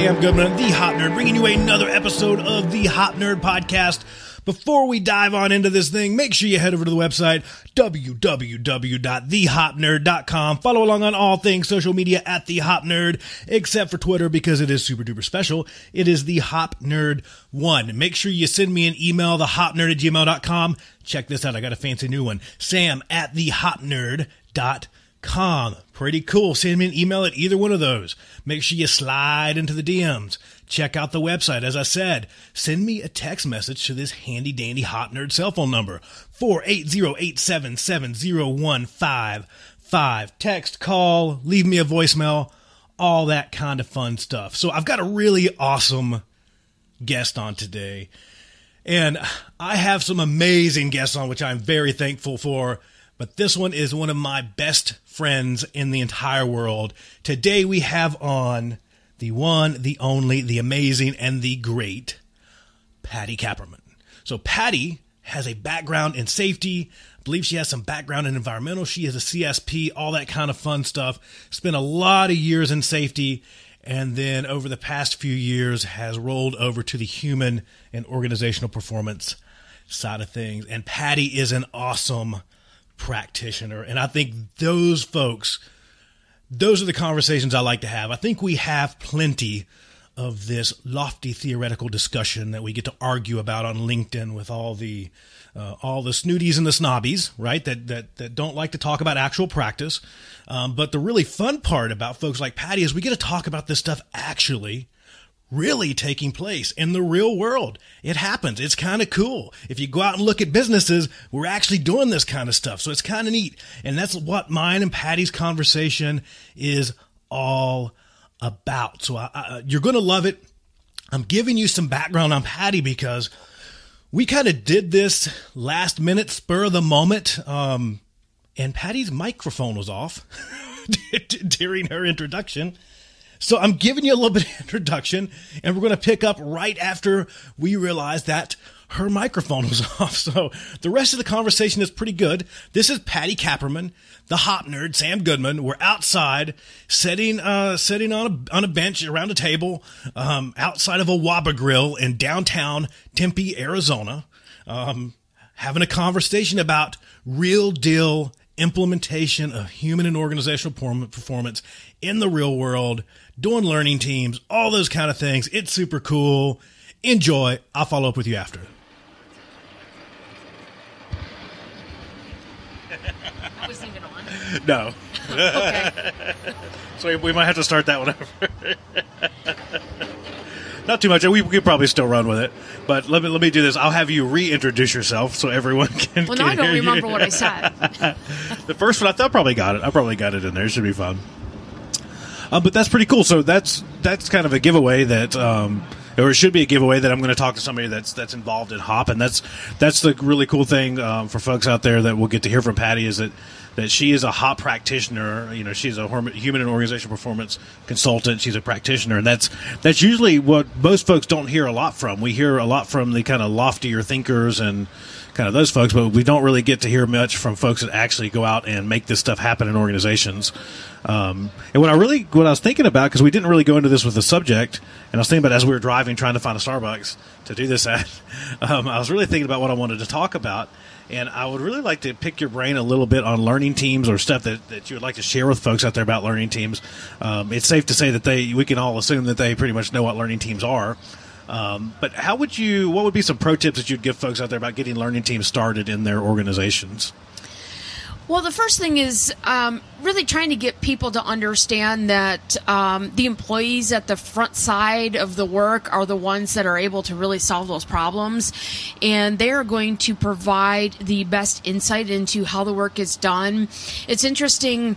Sam Goodman, the Hop Nerd, bringing you another episode of the Hop Nerd Podcast. Before we dive on into this thing, make sure you head over to the website www.thehopnerd.com. Follow along on all things social media at the Hop Nerd, except for Twitter because it is super duper special. It is the Hop Nerd One. Make sure you send me an email, thehopnerd at gmail.com. Check this out, I got a fancy new one. Sam at thehopnerd.com com. Pretty cool. Send me an email at either one of those. Make sure you slide into the DMs. Check out the website. As I said, send me a text message to this handy dandy hop nerd cell phone number 480-877-0155. Text, call, leave me a voicemail, all that kind of fun stuff. So I've got a really awesome guest on today. And I have some amazing guests on, which I'm very thankful for. But this one is one of my best friends in the entire world. Today we have on the one, the only, the amazing, and the great Patti Kapperman. So Patti has a background in safety. I believe she has some background in environmental. She is a CSP, all that kind of fun stuff. Spent a lot of years in safety and then over the past few years has rolled over to the human and organizational performance side of things. And Patti is an awesome practitioner. And I think those folks, those are the conversations I like to have. I think we have plenty of this lofty theoretical discussion that we get to argue about on LinkedIn with all the uh, all the snooties and the snobbies, right? That that that don't like to talk about actual practice. Um, but the really fun part about folks like Patti is we get to talk about this stuff actually really taking place in the real world. It happens. It's kind of cool. If you go out and look at businesses, we're actually doing this kind of stuff. So it's kind of neat. And that's what mine and Patti's conversation is all about. So I, I, you're going to love it. I'm giving you some background on Patti because we kind of did this last minute spur of the moment. Um, and Patti's microphone was off during her introduction. So I'm giving you a little bit of introduction, and we're going to pick up right after we realize that her microphone was off. So the rest of the conversation is pretty good. This is Patti Kapperman, the hop nerd, Sam Goodman. We're outside, sitting uh, sitting on a on a bench around a table um, outside of a Waba Grill in downtown Tempe, Arizona, um, having a conversation about real deal implementation of human and organizational performance in the real world doing learning teams, all those kind of things. It's super cool. Enjoy. I'll follow up with you after. was even on. No. Okay. so we might have to start that one over. Not too much. We could probably still run with it, but let me let me do this. I'll have you reintroduce yourself so everyone can. Well, can now I don't hear you. remember what I said. the first one, I thought I probably got it. I probably got it in there. It should be fun. Uh, but that's pretty cool. So that's that's kind of a giveaway that. Um, or it should be a giveaway that I'm going to talk to somebody that's that's involved in hop, and that's that's the really cool thing um, for folks out there that we'll get to hear from Patti is that that she is a hop practitioner. You know, she's a human and organizational performance consultant. She's a practitioner, and that's that's usually what most folks don't hear a lot from. We hear a lot from the kind of loftier thinkers and kind of those folks, but we don't really get to hear much from folks that actually go out and make this stuff happen in organizations. Um, and what I really, what I was thinking about, because we didn't really go into this with the subject, and I was thinking about as we were driving trying to find a Starbucks to do this at, um, I was really thinking about what I wanted to talk about. And I would really like to pick your brain a little bit on learning teams or stuff that, that you would like to share with folks out there about learning teams. Um, it's safe to say that they, we can all assume that they pretty much know what learning teams are. Um, but how would you? What would be some pro tips that you'd give folks out there about getting learning teams started in their organizations? Well, the first thing is um, really trying to get people to understand that um, the employees at the front side of the work are the ones that are able to really solve those problems. And they are going to provide the best insight into how the work is done. It's interesting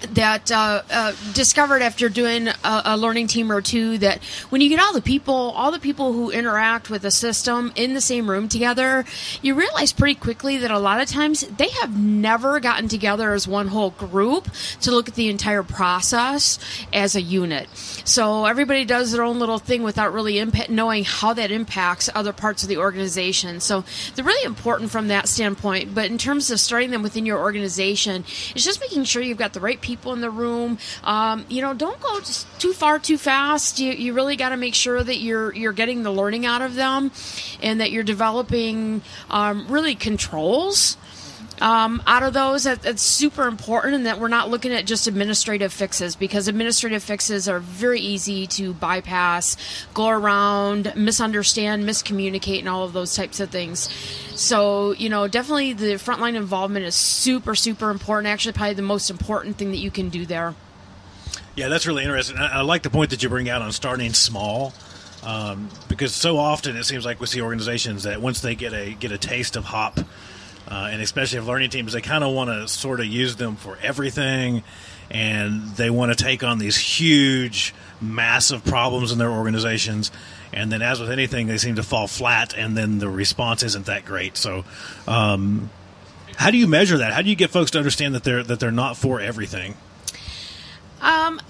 that uh, uh, discovered after doing a, a, learning team or two that when you get all the people, all the people who interact with the system in the same room together, you realize pretty quickly that a lot of times they have never gotten together as one whole group to look at the entire process as a unit. So everybody does their own little thing without really knowing how that impacts other parts of the organization. So they're really important from that standpoint. But in terms of starting them within your organization, it's just making sure you've got the right people in the room. Um, you know, don't go too far too fast. You, you really got to make sure that you're you're getting the learning out of them, and that you're developing um, really controls um, out of those that, that's super important and that we're not looking at just administrative fixes because administrative fixes are very easy to bypass go around misunderstand miscommunicate and all of those types of things. So you know definitely the frontline involvement is super super important. Actually probably the most important thing that you can do there. Yeah that's really interesting. I, I like the point that you bring out on starting small um, because so often it seems like we see organizations that once they get a get a taste of hop uh, and especially if learning teams, they kind of want to sort of use them for everything, and they want to take on these huge, massive problems in their organizations. And then, as with anything, they seem to fall flat, and then the response isn't that great. So, um, how do you measure that? How do you get folks to understand that they're that they're not for everything? Um,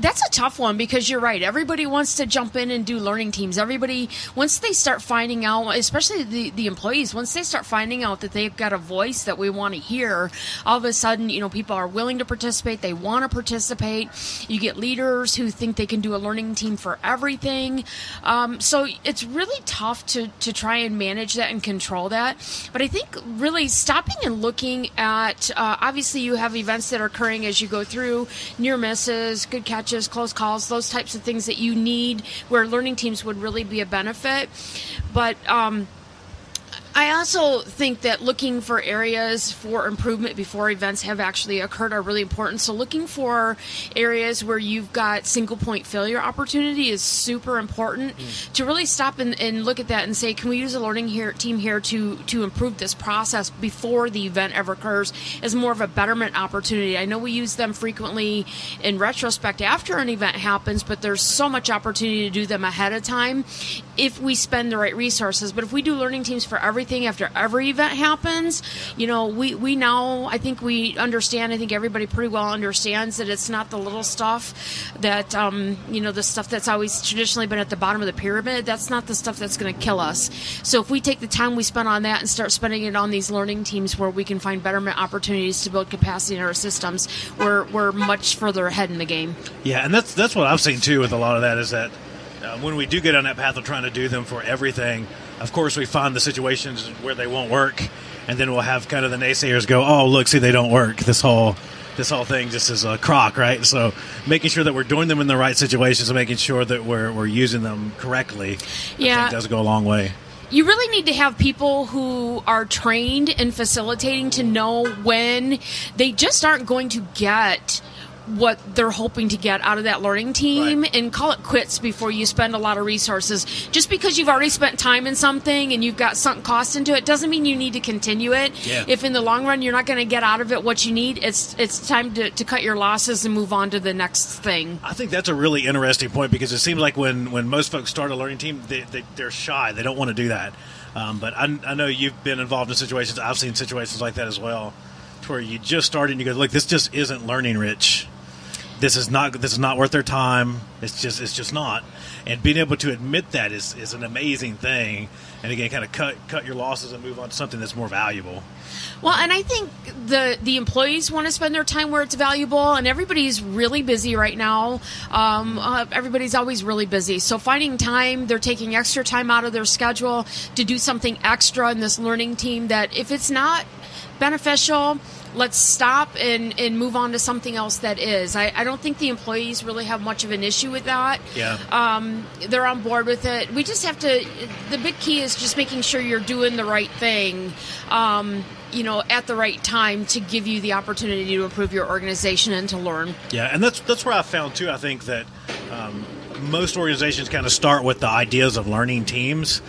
that's a tough one because you're right. Everybody wants to jump in and do learning teams. Everybody, once they start finding out, especially the, the employees, once they start finding out that they've got a voice that we want to hear, all of a sudden, you know, people are willing to participate. They want to participate. You get leaders who think they can do a learning team for everything. Um, so it's really tough to, to try and manage that and control that. But I think really stopping and looking at, uh, obviously, you have events that are occurring as you go through near misses, good catch catches, close calls, those types of things that you need where learning teams would really be a benefit. But um, I also think that looking for areas for improvement before events have actually occurred are really important. So, looking for areas where you've got single point failure opportunity is super important mm. to really stop and, and, look at that and say, can we use a learning here, team here to, to improve this process before the event ever occurs as more of a betterment opportunity? I know we use them frequently in retrospect after an event happens, but there's so much opportunity to do them ahead of time if we spend the right resources. But if we do learning teams for every everything after every event happens. You know, we, we now, I think we understand, I think everybody pretty well understands that it's not the little stuff that, um, you know, the stuff that's always traditionally been at the bottom of the pyramid. That's not the stuff that's going to kill us. So if we take the time we spend on that and start spending it on these learning teams where we can find betterment opportunities to build capacity in our systems, we're, we're much further ahead in the game. Yeah, and that's, that's what I've seen too with a lot of that is that uh, when we do get on that path of trying to do them for everything, of course, we find the situations where they won't work, and then we'll have kind of the naysayers go, "Oh, look, see, they don't work." This whole this whole thing just is a crock, right? So making sure that we're doing them in the right situations and making sure that we're we're using them correctly, yeah, does go a long way you really need to have people who are trained in facilitating to know when they just aren't going to get what they're hoping to get out of that learning team right. and call it quits before you spend a lot of resources. Just because you've already spent time in something and you've got sunk costs into it doesn't mean you need to continue it. Yeah. If in the long run you're not going to get out of it what you need, it's it's time to, to cut your losses and move on to the next thing. I think that's a really interesting point because it seems like when, when most folks start a learning team, they, they, they're shy. They don't want to do that. Um, but I, I know you've been involved in situations, I've seen situations like that as well, where you just started and you go, look, this just isn't learning rich this is not this is not worth their time. It's just it's just not. And being able to admit that is, is an amazing thing. And again, kind of cut cut your losses and move on to something that's more valuable. Well, and I think the the employees want to spend their time where it's valuable, and everybody's really busy right now. Um, uh, everybody's always really busy, so finding time, they're taking extra time out of their schedule to do something extra in this learning team. That if it's not beneficial, let's stop and, and move on to something else that is. I, I don't think the employees really have much of an issue with that. Yeah. Um, they're on board with it. We just have to, the big key is just making sure you're doing the right thing. Um, you know, at the right time to give you the opportunity to improve your organization and to learn. Yeah, and that's that's where I found too. I think that um, most organizations kind of start with the ideas of learning teams,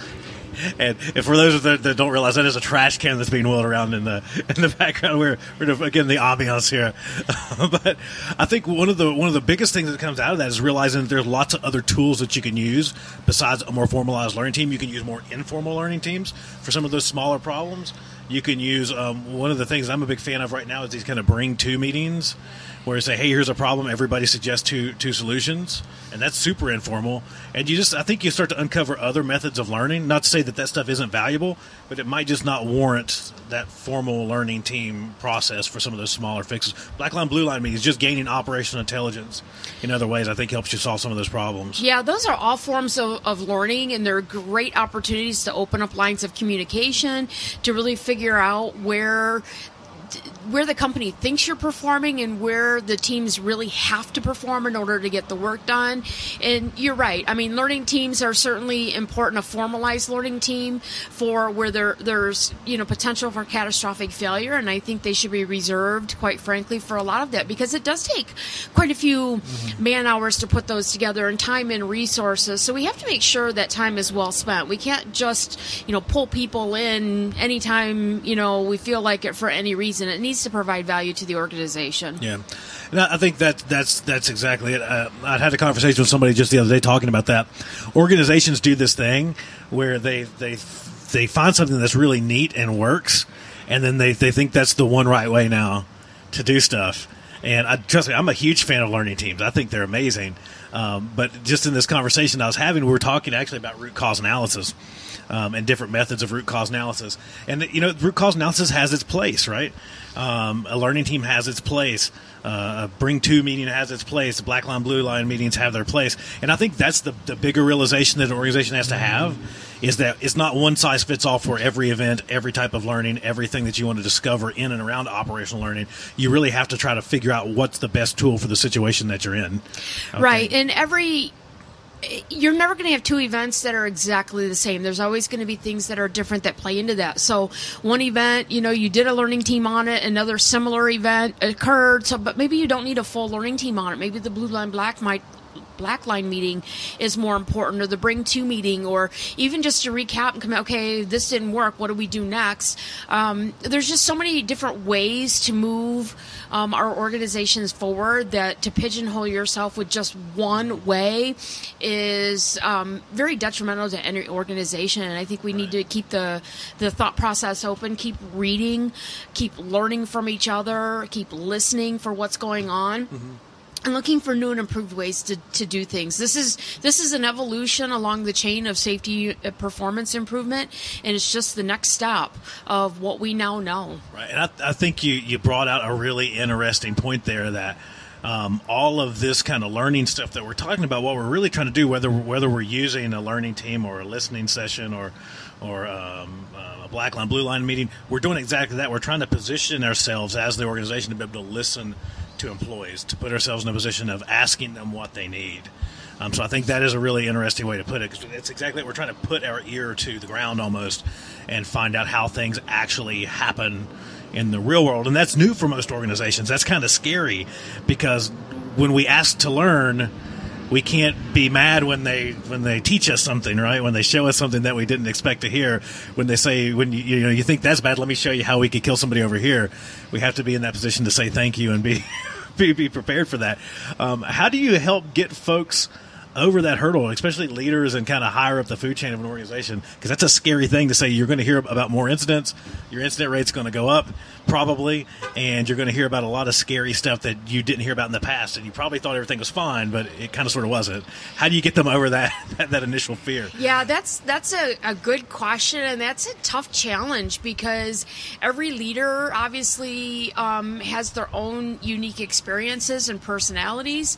and for those that, that, don't realize, that is a trash can that's being wheeled around in the in the background. We're, we're again the ambiance here, but I think one of the one of the biggest things that comes out of that is realizing that there's lots of other tools that you can use besides a more formalized learning team. You can use more informal learning teams for some of those smaller problems. You can use um, one of the things I'm a big fan of right now is these kind of bring to meetings where you say, "Hey, here's a problem." Everybody suggests two two solutions, and that's super informal. And you just, I think, you start to uncover other methods of learning. Not to say that that stuff isn't valuable, but it might just not warrant that formal learning team process for some of those smaller fixes. Black line, blue line means just gaining operational intelligence in other ways. I think helps you solve some of those problems. Yeah, those are all forms of, of learning, and they're great opportunities to open up lines of communication to really figure out where where the company thinks you're performing and where the teams really have to perform in order to get the work done. And you're right. I mean, learning teams are certainly important. A formalized learning team for where there there's you know potential for catastrophic failure, and I think they should be reserved, quite frankly, for a lot of that because it does take quite a few mm-hmm. man hours to put those together and time and resources. So we have to make sure that time is well spent. We can't just you know pull people in anytime you know we feel like it for any reason. It needs needs to provide value to the organization. Yeah, and I think that that's that's exactly it. Uh, I had a conversation with somebody just the other day talking about that. Organizations do this thing where they they they find something that's really neat and works, and then they they think that's the one right way now to do stuff. And I, trust me, I'm a huge fan of learning teams. I think they're amazing. Um, but just in this conversation I was having, we were talking actually about root cause analysis um, and different methods of root cause analysis. And you know, root cause analysis has its place, right? Um, a learning team has its place. Uh, a bring to meeting has its place. The Black line, blue line meetings have their place. And I think that's the, the bigger realization that an organization has to have is that it's not one size fits all for every event, every type of learning, everything that you want to discover in and around operational learning. You really have to try to figure out what's the best tool for the situation that you're in. Okay. Right. And every you're never going to have two events that are exactly the same. There's always going to be things that are different that play into that. So one event, you know, you did a learning team on it, another similar event occurred. So, but maybe you don't need a full learning team on it. Maybe the blue line black might black line meeting is more important or the bring to meeting or even just to recap and come okay this didn't work what do we do next um, there's just so many different ways to move um, our organizations forward that to pigeonhole yourself with just one way is um, very detrimental to any organization. And I think we need to keep the the thought process open, keep reading, keep learning from each other, keep listening for what's going on. Mm-hmm and looking for new and improved ways to, to do things. This is this is an evolution along the chain of safety uh, performance improvement, and it's just the next step of what we now know. Right, and I, I think you you brought out a really interesting point there that. Um, all of this kind of learning stuff that we're talking about, what we're really trying to do, whether whether we're using a learning team or a listening session or or um, uh, a black line blue line meeting, we're doing exactly that. We're trying to position ourselves as the organization to be able to listen to employees to put ourselves in a position of asking them what they need. Um, so I think that is a really interesting way to put it because it's exactly what we're trying to put our ear to the ground almost and find out how things actually happen in the real world. And that's new for most organizations. That's kind of scary because when we ask to learn, we can't be mad when they when they teach us something, right? When they show us something that we didn't expect to hear. When they say when you, you know you think that's bad, let me show you how we could kill somebody over here. We have to be in that position to say thank you and be be, be prepared for that. Um, how do you help get folks? Over that hurdle, especially leaders and kind of higher up the food chain of an organization, because that's a scary thing to say. You're going to hear about more incidents. your incident rate's going to go up probably, and you're going to hear about a lot of scary stuff that you didn't hear about in the past, and you probably thought everything was fine, but it kind of sort of wasn't. How do you get them over that that, that initial fear? Yeah, that's that's a, a good question, and that's a tough challenge because every leader obviously um, has their own unique experiences and personalities,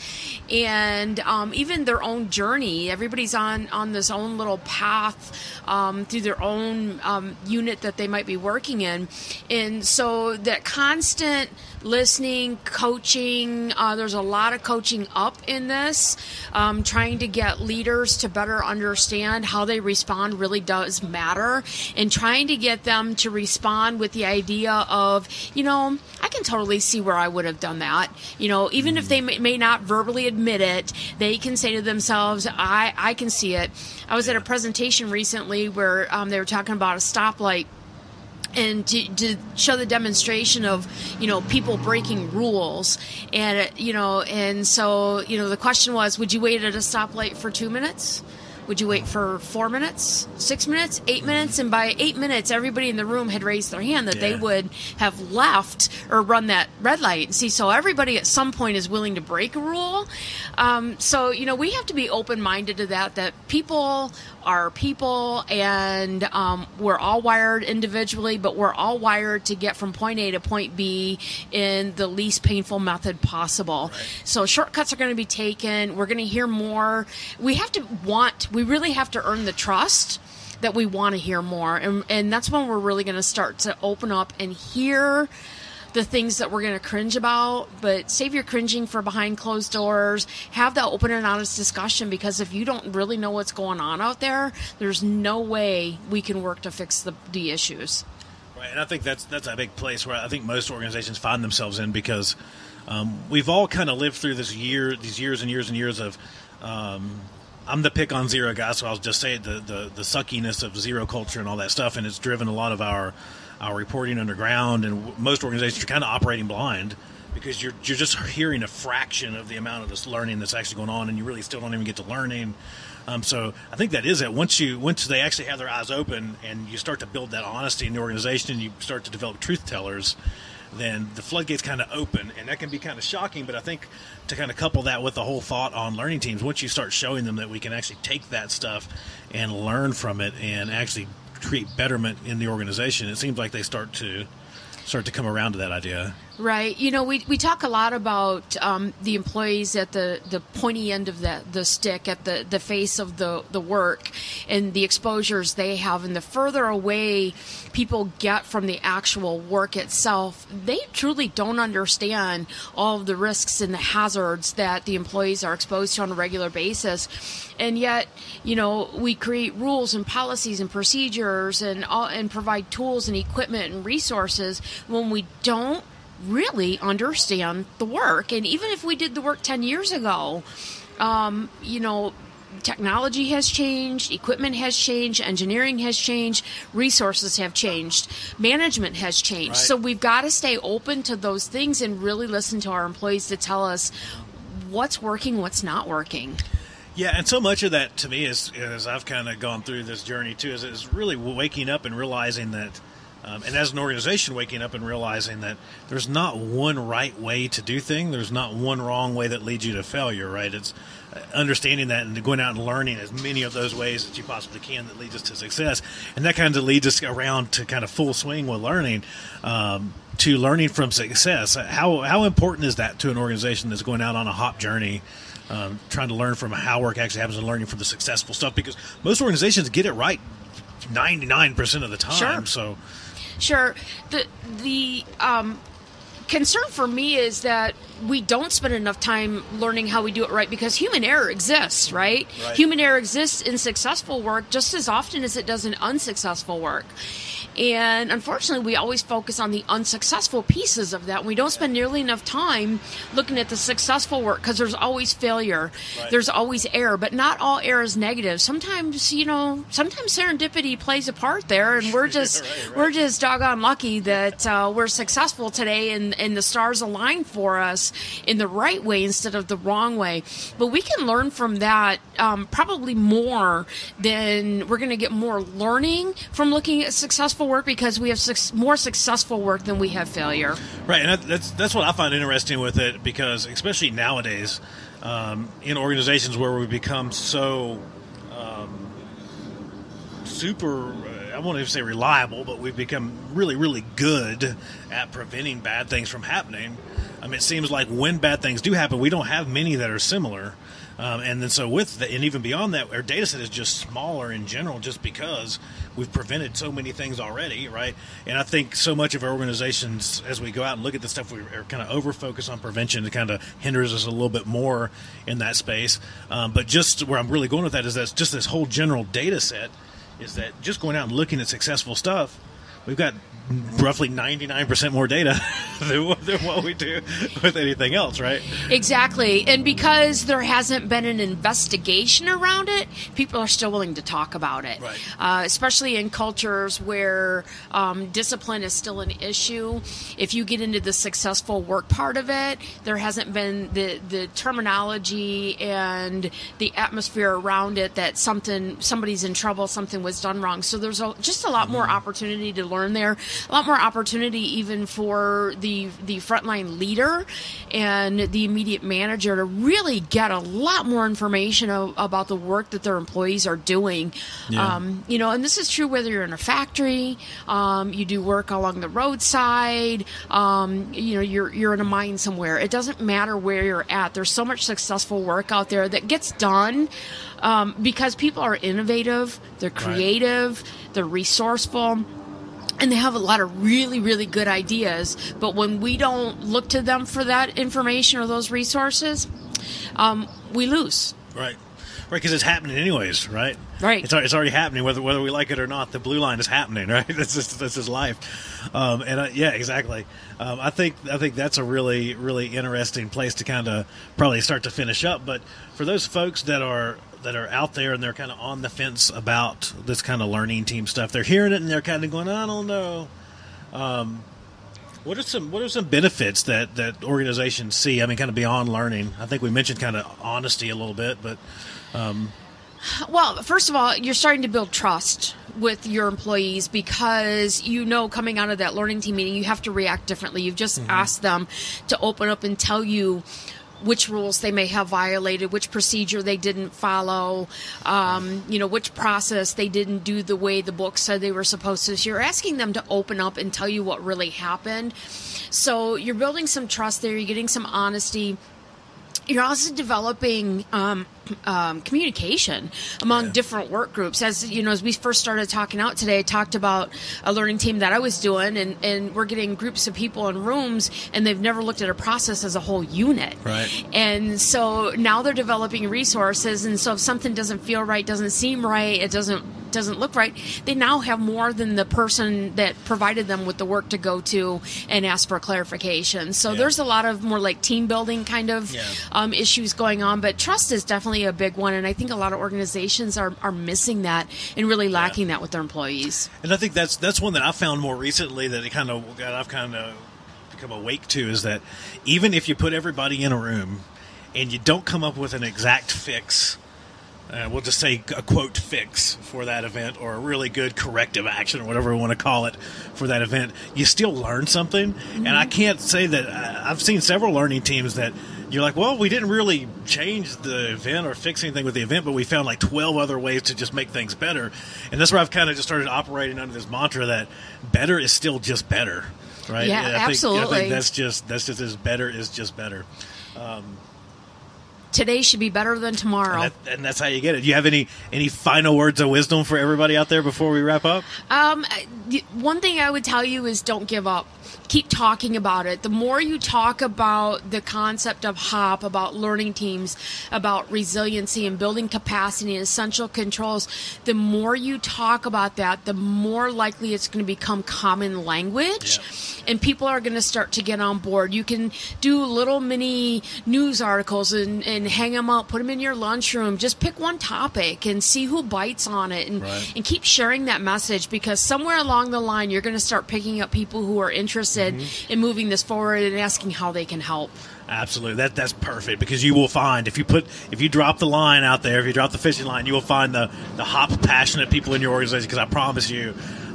and um, even their own journey. Everybody's on on this own little path um, through their own um, unit that they might be working in, and so that constant listening, coaching. Uh, there's a lot of coaching up in this, um, trying to get leaders to better understand how they respond really does matter, and trying to get them to respond with the idea of, you know, I can totally see where I would have done that. You know, even if they may, may not verbally admit it, they can say to themselves, I, I can see it. I was at a presentation recently where um, they were talking about a stoplight and to, to, show the demonstration of you know people breaking rules. And you know and so you know the question was would you wait at a stoplight for two minutes would you wait for four minutes six minutes eight minutes and by eight minutes everybody in the room had raised their hand that yeah. they would have left or run that red light see so everybody at some point is willing to break a rule um, so you know we have to be open-minded to that that people are people and um, we're all wired individually, but we're all wired to get from point A to point B in the least painful method possible. Right. So shortcuts are going to be taken. We're going to hear more. We have to want, we really have to earn the trust that we want to hear more. And, and that's when we're really going to start to open up and hear the things that we're going to cringe about, but save your cringing for behind closed doors. Have that open and honest discussion because if you don't really know what's going on out there, there's no way we can work to fix the, the issues. Right, and I think that's that's a big place where I think most organizations find themselves in because um, we've all kind of lived through this year, these years and years and years of. Um, I'm the pick on zero guy, so I'll just say the, the the suckiness of zero culture and all that stuff, and it's driven a lot of our our reporting underground, and most organizations are kind of operating blind because you're you're just hearing a fraction of the amount of this learning that's actually going on, and you really still don't even get to learning. Um, so I think that is it. Once you once they actually have their eyes open and you start to build that honesty in the organization, and you start to develop truth tellers, then the floodgates kind of open, and that can be kind of shocking. But I think to kind of couple that with the whole thought on learning teams, once you start showing them that we can actually take that stuff and learn from it and actually create betterment in the organization, it seems like they start to start to come around to that idea. Right. You know, we, we talk a lot about um, the employees at the, the pointy end of the, the stick, at the, the face of the, the work, and the exposures they have. And the further away people get from the actual work itself, they truly don't understand all of the risks and the hazards that the employees are exposed to on a regular basis. And yet, you know, we create rules and policies and procedures and, all, and provide tools and equipment and resources when we don't really understand the work. And even if we did the work 10 years ago, um, you know, technology has changed, equipment has changed, engineering has changed, resources have changed, management has changed. Right. So we've got to stay open to those things and really listen to our employees to tell us what's working, what's not working. Yeah, and so much of that to me is, as I've kind of gone through this journey too, is, is really waking up and realizing that um, and as an organization, waking up and realizing that there's not one right way to do things, there's not one wrong way that leads you to failure, right? It's uh, understanding that and going out and learning as many of those ways that you possibly can that leads us to success. And that kind of leads us around to kind of full swing with learning. Um, to learning from success. How how important is that to an organization that's going out on a hop journey, um, trying to learn from how work actually happens and learning from the successful stuff? Because most organizations get it right ninety nine percent of the time. Sure. So Sure. The the um, concern for me is that we don't spend enough time learning how we do it right because human error exists, right? right? Human error exists in successful work just as often as it does in unsuccessful work. And unfortunately, we always focus on the unsuccessful pieces of that. We don't spend nearly enough time looking at the successful work because there's always failure, right. there's always error, but not all error is negative. Sometimes, you know, sometimes serendipity plays a part there, and we're just right, right. we're just doggone lucky that uh, we're successful today, and and the stars align for us. In the right way instead of the wrong way. But we can learn from that um, probably more than we're going to get more learning from looking at successful work because we have suc more successful work than we have failure. Right, and that, that's that's what I find interesting with it because especially nowadays, um, in organizations where we become so um, super. I won't even say reliable, but we've become really, really good at preventing bad things from happening. It seems like when bad things do happen, we don't have many that are similar. Um, and then so with the, and even beyond that, our data set is just smaller in general, just because we've prevented so many things already, right? And I think so much of our organizations, as we go out and look at the stuff, we are kind of over focus on prevention. It kind of hinders us a little bit more in that space. Um, but just where I'm really going with that is that just this whole general data set is that just going out and looking at successful stuff, we've got roughly 99% more data than, than, what we do with anything else, right? Exactly. And because there hasn't been an investigation around it, people are still willing to talk about it. Right. Uh, especially in cultures where um, discipline is still an issue. If you get into the successful work part of it, there hasn't been the, the terminology and the atmosphere around it that something somebody's in trouble, something was done wrong. So there's a, just a lot more opportunity to learn there a lot more opportunity even for the the frontline leader and the immediate manager to really get a lot more information o- about the work that their employees are doing. Yeah. Um, you know, and this is true whether you're in a factory, um, you do work along the roadside, um, you know, you're you're in a mine somewhere. It doesn't matter where you're at. There's so much successful work out there that gets done um, because people are innovative, they're creative, they're resourceful and they have a lot of really really good ideas but when we don't look to them for that information or those resources um, we lose Right. Right, because it's happening anyways, right? Right. It's, it's already happening, whether whether we like it or not. The blue line is happening, right? This is this is life, um, and uh, yeah, exactly. Um, I think I think that's a really really interesting place to kind of probably start to finish up. But for those folks that are that are out there and they're kind of on the fence about this kind of learning team stuff, they're hearing it and they're kind of going, I don't know. Um, what are some What are some benefits that that organizations see? I mean, kind of beyond learning. I think we mentioned kind of honesty a little bit, but Well, first of all, you're starting to build trust with your employees because you know coming out of that learning team meeting, you have to react differently. You've just asked them to open up and tell you which rules they may have violated, which procedure they didn't follow, um, you know, which process they didn't do the way the book said they were supposed to. So you're asking them to open up and tell you what really happened. So you're building some trust there. You're getting some honesty you're also developing um, um, communication among different work groups. As you know, as we first started talking out today, I talked about a learning team that I was doing, and, and we're getting groups of people in rooms, and they've never looked at a process as a whole unit. Right. And so now they're developing resources, and so if something doesn't feel right, doesn't seem right, it doesn't doesn't look right, they now have more than the person that provided them with the work to go to and ask for clarification. So Yeah. there's a lot of more like team building kind of Yeah. um, issues going on, but trust is definitely a big one, and I think a lot of organizations are, are missing that and really lacking that with their employees. And I think that's that's one that I found more recently that it kind of that I've kind of become awake to is that even if you put everybody in a room and you don't come up with an exact fix, uh, we'll just say a quote fix for that event or a really good corrective action or whatever we want to call it for that event, you still learn something. And I can't say that uh, I've seen several learning teams that you're like, well, we didn't really change the event or fix anything with the event, but we found like 12 other ways to just make things better. And that's where I've kind of just started operating under this mantra that better is still just better. Right? Yeah, I think, I think that's just that's just as better is just better. Today should be better than tomorrow. And, that, and that's how you get it. Do you have any any final words of wisdom for everybody out there before we wrap up? Um, one thing I would tell you is don't give up. Keep talking about it. The more you talk about the concept of HOP, about learning teams, about resiliency and building capacity and essential controls, the more you talk about that, the more likely it's going to become common language. And people are going to start to get on board. You can do little mini news articles and, and hang them up, put them in your lunchroom. Just pick one topic and see who bites on it and, Right. and keep sharing that message because somewhere along the line, you're going to start picking up people who are interested Mm-hmm. in moving this forward and asking how they can help. Absolutely, that that's perfect because you will find if you put if you drop the line out there, if you drop the fishing line, you will find the the hop passionate people in your organization. Because I promise you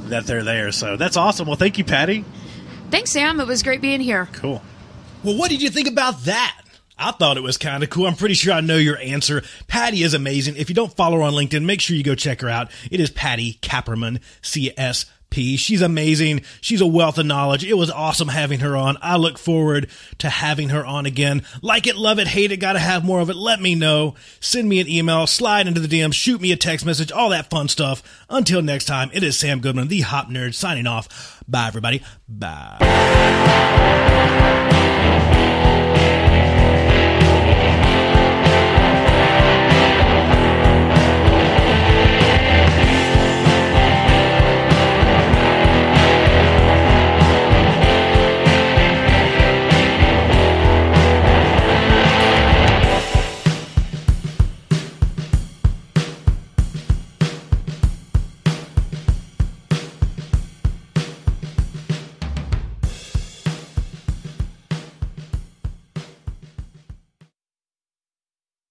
that they're there. So that's awesome. Well, thank you, Patti. Thanks, Sam. It was great being here. Cool. Well, what did you think about that? I thought it was kind of cool. I'm pretty sure I know your answer. Patti is amazing. If you don't follow her on LinkedIn, make sure you go check her out. It is Patti Kapperman, CSP. She's amazing. She's a wealth of knowledge. It was awesome having her on. I look forward to having her on again. Like it, love it, hate it, gotta have more of it. Let me know. Send me an email, slide into the DM, shoot me a text message, all that fun stuff. Until next time, it is Sam Goodman, the Hop Nerd, signing off. Bye, everybody. Bye.